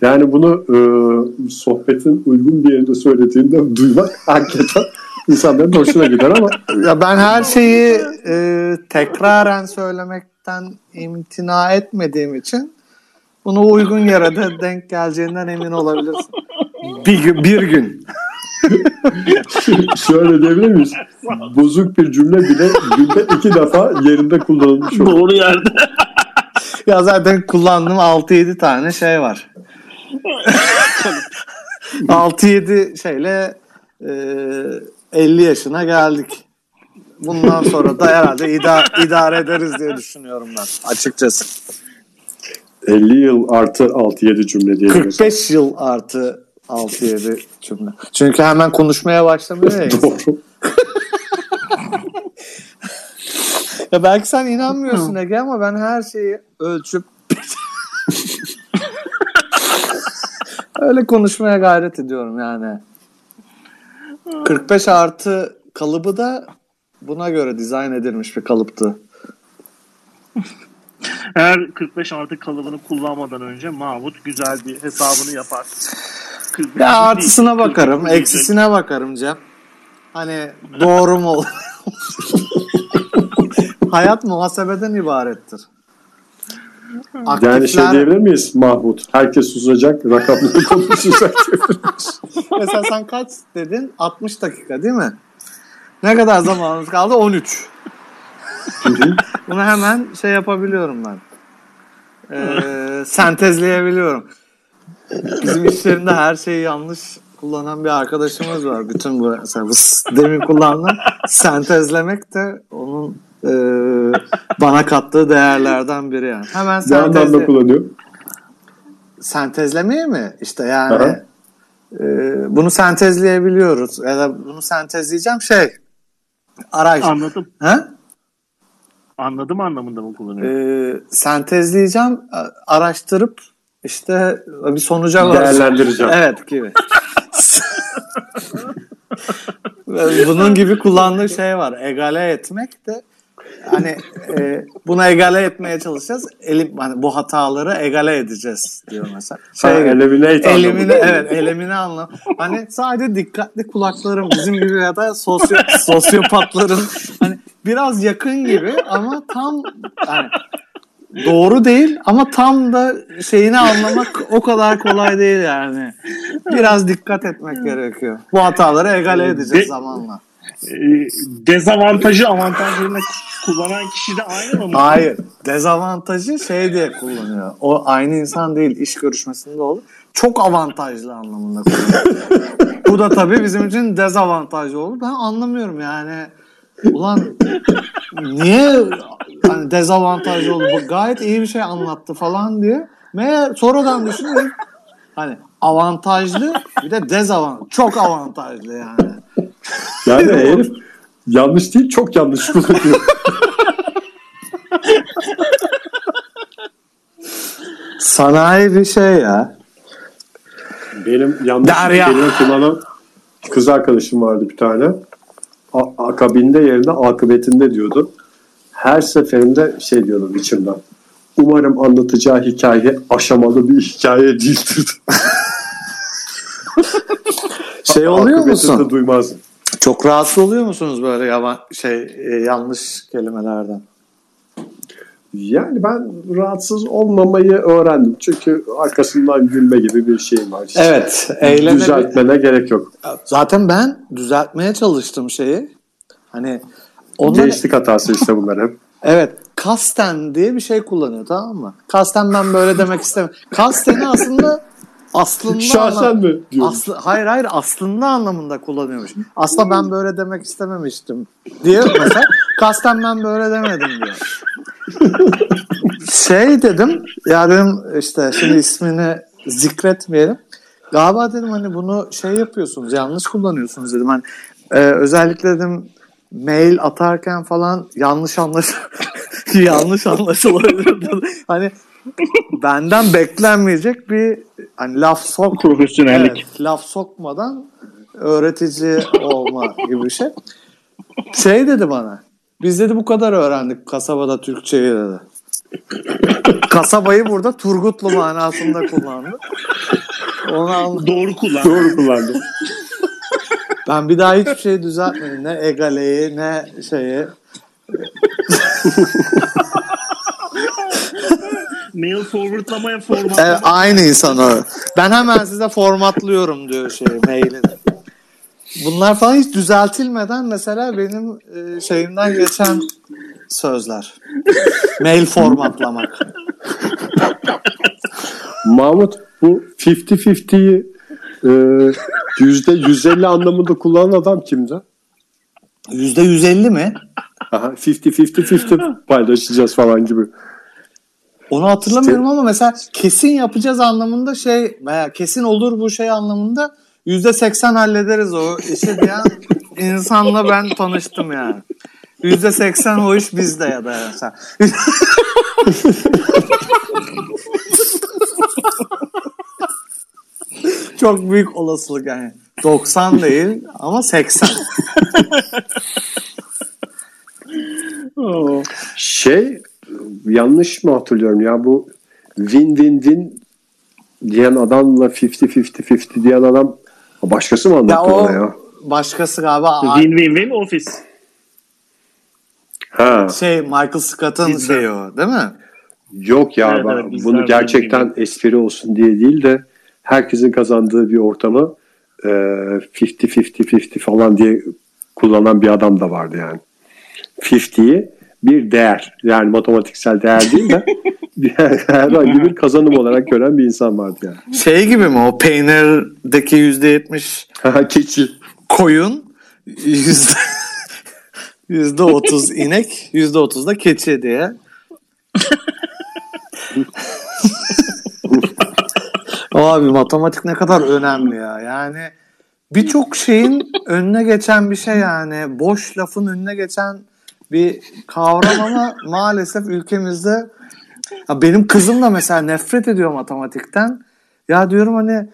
Yani bunu e, sohbetin uygun bir yerinde söylediğinde duymak hakikaten insanların hoşuna gider ama Ya ben her şeyi e, tekraren söylemekten imtina etmediğim için bunu uygun yere de denk geleceğinden emin olabilirsin. Bir, gün- bir gün. şöyle diyebilir miyiz? Bozuk bir cümle bile günde iki defa yerinde kullanılmış olur. Doğru yerde. Ya zaten kullandığım 6-7 tane şey var. 6-7 şeyle e, 50 yaşına geldik. Bundan sonra da herhalde ida- idare ederiz diye düşünüyorum ben açıkçası. 50 yıl artı 6-7 cümle diyelim. 45 yıl artı 6-7 cümle. Çünkü hemen konuşmaya başlamıyor ya. Doğru. ya belki sen inanmıyorsun Ege ama ben her şeyi ölçüp öyle konuşmaya gayret ediyorum yani. 45 artı kalıbı da buna göre dizayn edilmiş bir kalıptı. Her 45 artı kalıbını kullanmadan önce Mahmut güzel bir hesabını yapar. 45 Ya değil, artısına 49 bakarım, diyecek. eksisine bakarım Cem. Hani doğru mu? Hayat muhasebeden ibarettir. Yani şey Aktifler- diyebilir miyiz Mahmut? Herkes susacak, rakamları konuşacak. Mesela sen kaç dedin? 60 dakika değil mi? Ne kadar zamanımız kaldı? 13. Bunu hemen şey yapabiliyorum ben. Ee, sentezleyebiliyorum. Bizim iş yerinde her şeyi yanlış kullanan bir arkadaşımız var. Bütün bu mesela bu demin kullanılan sentezlemek de onun e, bana kattığı değerlerden biri yani. Hemen Ne sentezle, kullanıyor? sentezlemeyi mi? İşte yani Aha. e, bunu sentezleyebiliyoruz. Ya da bunu sentezleyeceğim şey araç. Anladım. Ha? Anladım anlamında mı kullanıyor? E, sentezleyeceğim, araştırıp işte bir sonuca. Değerlendireceğim. Evet gibi. Bunun gibi kullandığı şey var. Egale etmek de hani e, buna egale etmeye çalışacağız. Elim, hani bu hataları egale edeceğiz diyor mesela. Ha, eliminate Elimine anlamında. evet elimine anlam. Hani sadece dikkatli kulaklarım bizim gibi ya da sosyo, sosyopatların hani biraz yakın gibi ama tam hani doğru değil ama tam da şeyini anlamak o kadar kolay değil yani. Biraz dikkat etmek gerekiyor. Bu hataları egale edeceğiz De- zamanla. Ee, dezavantajı avantajlarına kullanan kişi de aynı mı? Hayır. Dezavantajı şey diye kullanıyor. O aynı insan değil. iş görüşmesinde olur. Çok avantajlı anlamında kullanıyor. Bu da tabii bizim için dezavantajlı olur. Ben anlamıyorum yani. Ulan niye hani dezavantajlı oldu? Bu gayet iyi bir şey anlattı falan diye. Meğer sonradan düşünüyorum. Hani avantajlı bir de dezavantajlı. Çok avantajlı yani. Yani herif yanlış değil çok yanlış kullanıyor. Sanayi bir şey ya. Benim yanlış Derya. kelime kullanan kız arkadaşım vardı bir tane. A- akabinde yerine akıbetinde diyordu. Her seferinde şey diyordum içimden. Umarım anlatacağı hikaye aşamalı bir hikaye değildir. Şey oluyor musun? duymazdım. Çok rahatsız oluyor musunuz böyle yalan şey e, yanlış kelimelerden? Yani ben rahatsız olmamayı öğrendim. Çünkü arkasından gülme gibi bir şeyim var. Hiç Evet, eyleme Düzeltmene gerek yok. Zaten ben düzeltmeye çalıştım şeyi. Hani ondan Gençlik hatası işte bunlar hep. evet kasten diye bir şey kullanıyor tamam mı? Kasten ben böyle demek istemiyorum. Kasteni aslında aslında Şahsen mi diyorsun? Aslı, hayır hayır aslında anlamında kullanıyormuş. Aslında ben böyle demek istememiştim diye mesela kasten ben böyle demedim diyor. Şey dedim ya dedim işte şimdi ismini zikretmeyelim. Galiba dedim hani bunu şey yapıyorsunuz yanlış kullanıyorsunuz dedim. Hani e, özellikle dedim mail atarken falan yanlış anlaş yanlış anlaşılabilir. dedim. hani benden beklenmeyecek bir hani laf sok Profesyonellik. Evet, laf sokmadan öğretici olma gibi bir şey. Şey dedi bana. Biz dedi bu kadar öğrendik kasabada Türkçeyi dedi. Kasabayı burada Turgutlu manasında kullandı. Onu anladım. Doğru kullan. Doğru kullandım. Ben bir daha hiçbir şey düzeltmedim. Ne egaleyi ne şeyi. Mail forwardlamaya format. Evet, aynı insan o. Ben hemen size formatlıyorum diyor şey mailini. Bunlar falan hiç düzeltilmeden mesela benim e, şeyimden geçen sözler. Mail formatlamak. Mahmut bu 50-50'yi e, yüzde 150 anlamında kullanan adam kimdi? Yüzde yüz elli mi? Aha, 50-50-50 paylaşacağız falan gibi. Onu hatırlamıyorum ama mesela kesin yapacağız anlamında şey veya kesin olur bu şey anlamında yüzde seksen hallederiz o işi diyen insanla ben tanıştım yani. Yüzde seksen o iş bizde ya da mesela. Çok büyük olasılık yani. 90 değil ama 80. Oo. Şey yanlış mı hatırlıyorum ya bu win win win diyen adamla 50-50-50 diyen adam başkası mı anlattı Ya o ona ya? başkası galiba Win win win office. Ha, şey Michael Scott'ın şeyi o değil mi? yok ya Evet, ben evet, bunu win gerçekten espri olsun diye değil de herkesin kazandığı bir ortamı e, 50-50-50 falan diye kullanan bir adam da vardı yani. 50'yi bir değer. Yani matematiksel değer değil de herhangi bir kazanım olarak gören bir insan vardı yani. Şey gibi mi o peynirdeki yüzde yetmiş Keçi. koyun yüzde yüzde otuz inek yüzde otuz da keçi diye. Abi matematik ne kadar önemli ya. Yani birçok şeyin önüne geçen bir şey yani. Boş lafın önüne geçen bir kavram ama maalesef ülkemizde ya benim kızım da mesela nefret ediyor matematikten. Ya diyorum hani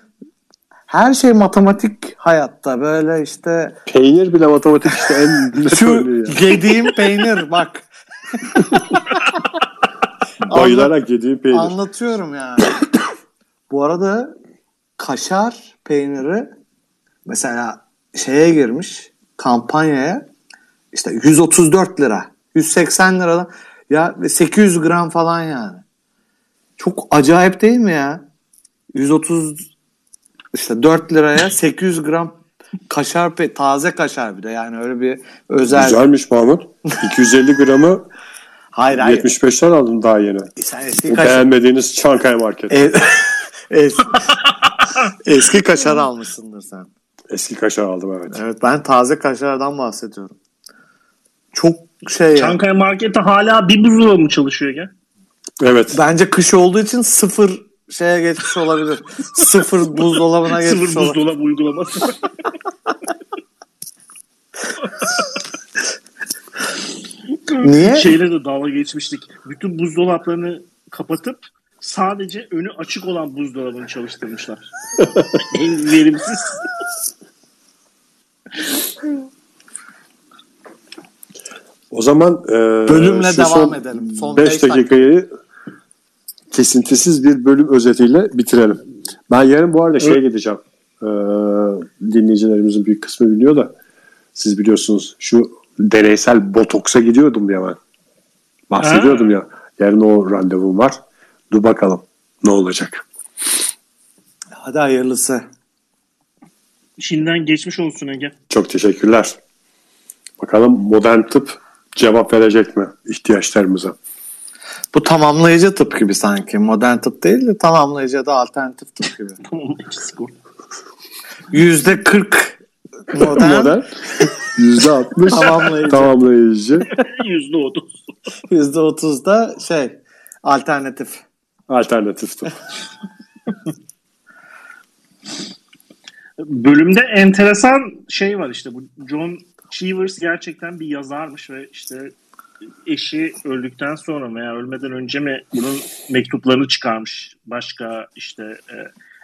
her şey matematik hayatta böyle işte Peynir bile matematik işte en şu yediğim peynir bak Bayılarak yediğim peynir. anlatıyorum yani. Bu arada kaşar peyniri mesela şeye girmiş kampanyaya işte 134 lira 180 liradan ya ve 800 gram falan yani. Çok acayip değil mi ya? 130 işte 4 liraya 800 gram kaşar pe taze kaşar bir de yani öyle bir özel. Güzelmiş Mahmut. 250 gramı Hayır hayır. 75'ten aldım daha yeni. Sen eski kaşar beğenmediğiniz Çankaya Market. E- es- eski kaşar almışsındır sen. Eski kaşar aldım evet. Evet ben taze kaşardan bahsediyorum. Çok şey ya. Çankaya Market'te hala bir buzdolabı mı çalışıyor ya? Evet. Bence kış olduğu için sıfır şeye geçmiş olabilir. sıfır buzdolabına geçmiş Sıfır olabilir. buzdolabı uygulaması. Niye? Şeyle de dalga geçmiştik. Bütün buzdolaplarını kapatıp sadece önü açık olan buzdolabını çalıştırmışlar. en verimsiz. O zaman e, Bölümle devam son edelim. Son 5 beş dakika. dakikayı kesintisiz bir bölüm özetiyle bitirelim. Ben yarın bu arada şeye gideceğim. E, dinleyicilerimizin büyük kısmı biliyor da siz biliyorsunuz şu deneysel botoksa gidiyordum ya ben. Bahsediyordum ya. Yarın o randevum var. Dur bakalım ne olacak. Hadi hayırlısı. Şimdiden geçmiş olsun Ege. Çok teşekkürler. Bakalım modern tıp cevap verecek mi ihtiyaçlarımıza? Bu tamamlayıcı tıp gibi sanki. Modern tıp değil de tamamlayıcı ya da alternatif tıp gibi. Yüzde 40 modern, Modern %60 Tamamlayıcı. tamamlayıcı Yüzde otuz. yüzde 30 da şey alternatif. alternatif tıp. Bölümde enteresan şey var işte bu John Cheevers gerçekten bir yazarmış ve işte eşi öldükten sonra veya ölmeden önce mi bunun mektuplarını çıkarmış başka işte e,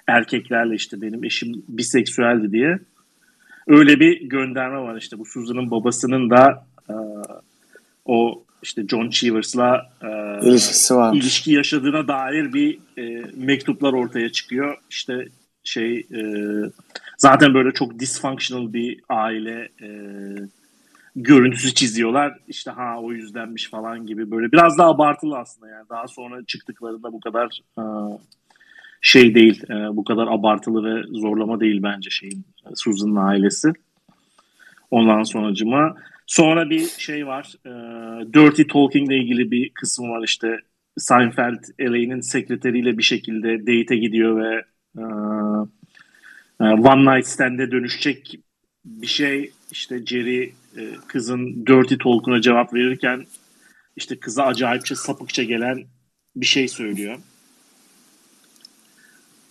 erkeklerle işte benim eşim biseksüeldi diye. Öyle bir gönderme var işte bu Susan'ın babasının da e, o işte John Cheevers'la e, İlişkisi var. ilişki yaşadığına dair bir e, mektuplar ortaya çıkıyor. İşte şey e, zaten böyle çok dysfunctional bir aile e, görüntüsü çiziyorlar. İşte ha o yüzdenmiş falan gibi böyle biraz daha abartılı aslında yani daha sonra çıktıklarında bu kadar e, şey değil e, bu kadar abartılı ve zorlama değil bence şeyin Susan'ın ailesi. Ondan sonracıma sonra bir şey var e, Dirty Talking ile ilgili bir kısım var işte Seinfeld LA'nin sekreteriyle bir şekilde date'e gidiyor ve e, One Night Stand'e dönüşecek bir şey işte Jerry e, kızın Dirty Talk'una cevap verirken işte kıza acayipçe sapıkça gelen bir şey söylüyor.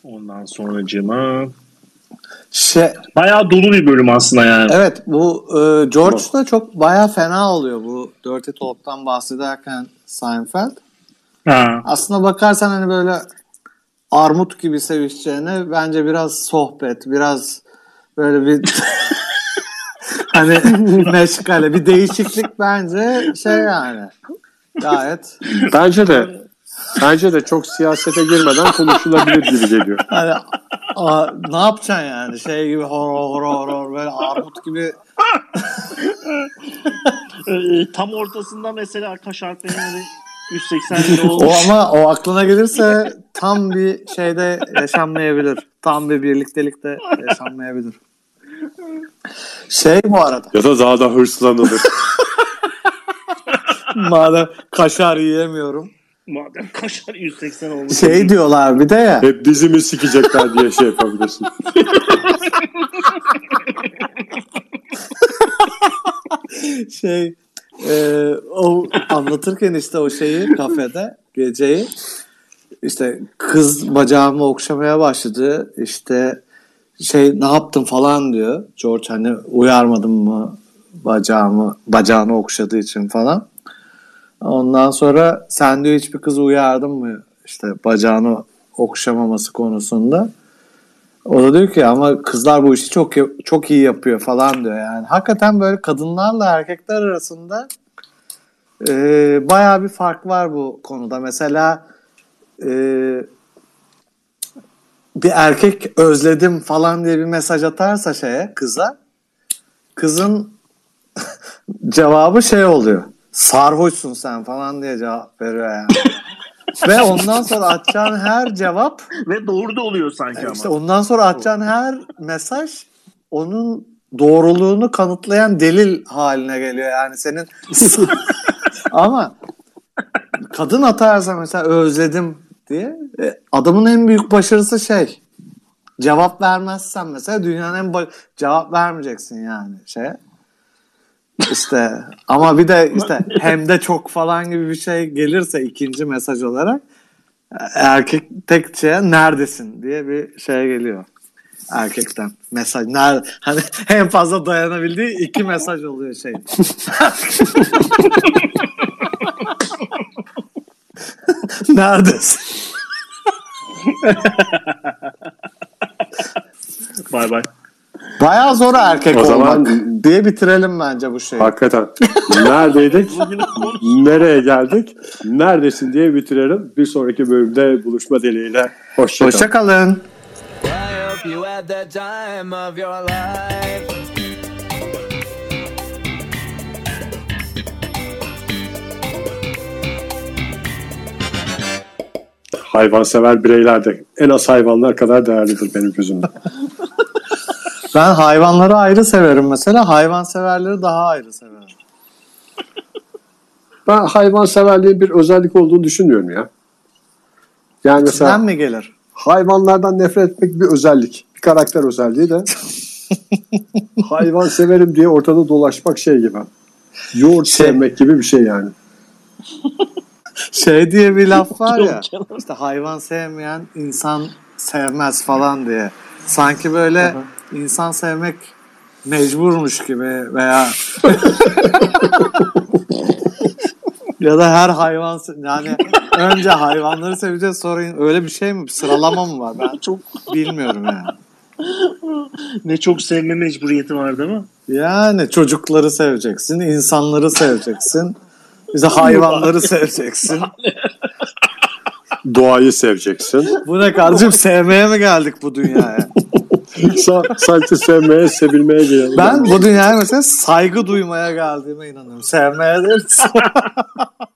Ondan sonracığıma Şey, bayağı dolu bir bölüm aslında yani. evet bu e, George da çok baya fena oluyor bu Dirty Talk'tan bahsederken Seinfeld. Ha. Aslına bakarsan hani böyle armut gibi sevişeceğine bence biraz sohbet, biraz böyle bir hani meşgale, bir değişiklik bence şey yani gayet Bence de bence de çok siyasete girmeden konuşulabilir gibi geliyor. hani a, ne yapacaksın yani şey gibi horor horor horor böyle armut gibi Ee, tam ortasında mesela kaşar peyniri 180 lira o olmuş. ama o aklına gelirse tam bir şeyde yaşanmayabilir. Tam bir birliktelikte yaşanmayabilir. Şey bu arada Ya da daha da hırslanılır. Madem kaşar yiyemiyorum. Madem kaşar 180 olmuş. Şey diyorlar bir de ya. Hep dizimi sikecekler diye şey yapabilirsin. şey e, o anlatırken işte o şeyi kafede geceyi işte kız bacağımı okşamaya başladı. İşte şey ne yaptın? falan diyor. George hani uyarmadım mı bacağımı bacağını okşadığı için? falan. Ondan sonra sen diyor hiçbir kızı uyardın mı? işte bacağını okşamaması konusunda o da diyor ki ama kızlar bu işi çok çok iyi yapıyor falan diyor yani. Hakikaten böyle kadınlarla erkekler arasında e, bayağı bir fark var bu konuda. Mesela e, bir erkek özledim falan diye bir mesaj atarsa şeye kıza kızın cevabı şey oluyor. Sarhoşsun sen falan diye cevap veriyor yani. Ve ondan sonra atacağın her cevap Ve doğru da oluyor sanki ama. işte ondan sonra atacağın her mesaj onun doğruluğunu kanıtlayan delil haline geliyor. Yani senin ama kadın atarsa mesela özledim diye e, adamın en büyük başarısı şey cevap vermezsen mesela dünyanın en cevap vermeyeceksin yani şeye işte ama bir de işte hem de çok falan gibi bir şey gelirse ikinci mesaj olarak erkek tek şeye neredesin diye bir şey geliyor erkekten. Mesaj nerede hani en fazla dayanabildiği iki mesaj oluyor şey. Neredesin? Bay bay. Bayağı zor erkek O olmak zaman- diye bitirelim bence bu şeyi Hakikaten. Neredeydik? Nereye geldik? Neredesin diye bitirelim. Bir sonraki bölümde buluşma dileğiyle. Hoşçakalın. hoşçakalın you had the time of your life. Hayvansever bireyler de en az hayvanlar kadar değerlidir benim gözümde. Ben hayvanları ayrı severim mesela. Hayvan severleri daha ayrı severim. Ben hayvanseverliğin bir özellik olduğunu düşünmüyorum ya. Yani mesela Sizden mi gelir? hayvanlardan nefret etmek bir özellik. Bir karakter özelliği de. hayvan severim diye ortada dolaşmak şey gibi. Yoğurt Şey- sevmek gibi bir şey yani. Şey diye bir laf var ya. İşte hayvan sevmeyen insan sevmez falan diye. Sanki böyle insan sevmek mecburmuş gibi veya ya da her hayvan yani önce hayvanları seveceğiz sonra öyle bir şey mi? Bir sıralama mı var? Ben çok bilmiyorum yani. Ne çok sevme mecburiyeti var değil mi? Yani çocukları seveceksin, insanları seveceksin. Bize hayvanları seveceksin. Doğayı seveceksin. Bu ne kardeşim sevmeye mi geldik bu dünyaya? Sa- sanki sevmeye, sevilmeye geliyor. Ben bu dünyaya mesela saygı duymaya geldiğime inanıyorum. Sevmeye değil.